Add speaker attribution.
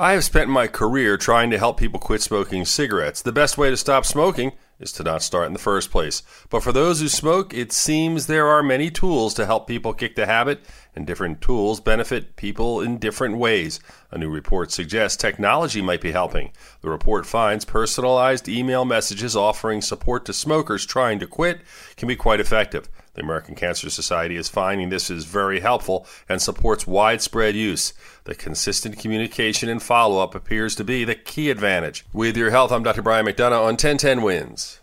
Speaker 1: I have spent my career trying to help people quit smoking cigarettes. The best way to stop smoking is to not start in the first place. But for those who smoke, it seems there are many tools to help people kick the habit, and different tools benefit people in different ways. A new report suggests technology might be helping. The report finds personalized email messages offering support to smokers trying to quit can be quite effective. The American Cancer Society is finding this is very helpful and supports widespread use. The consistent communication and follow up appears to be the key advantage. With your health, I'm Dr. Brian McDonough on 1010 Wins.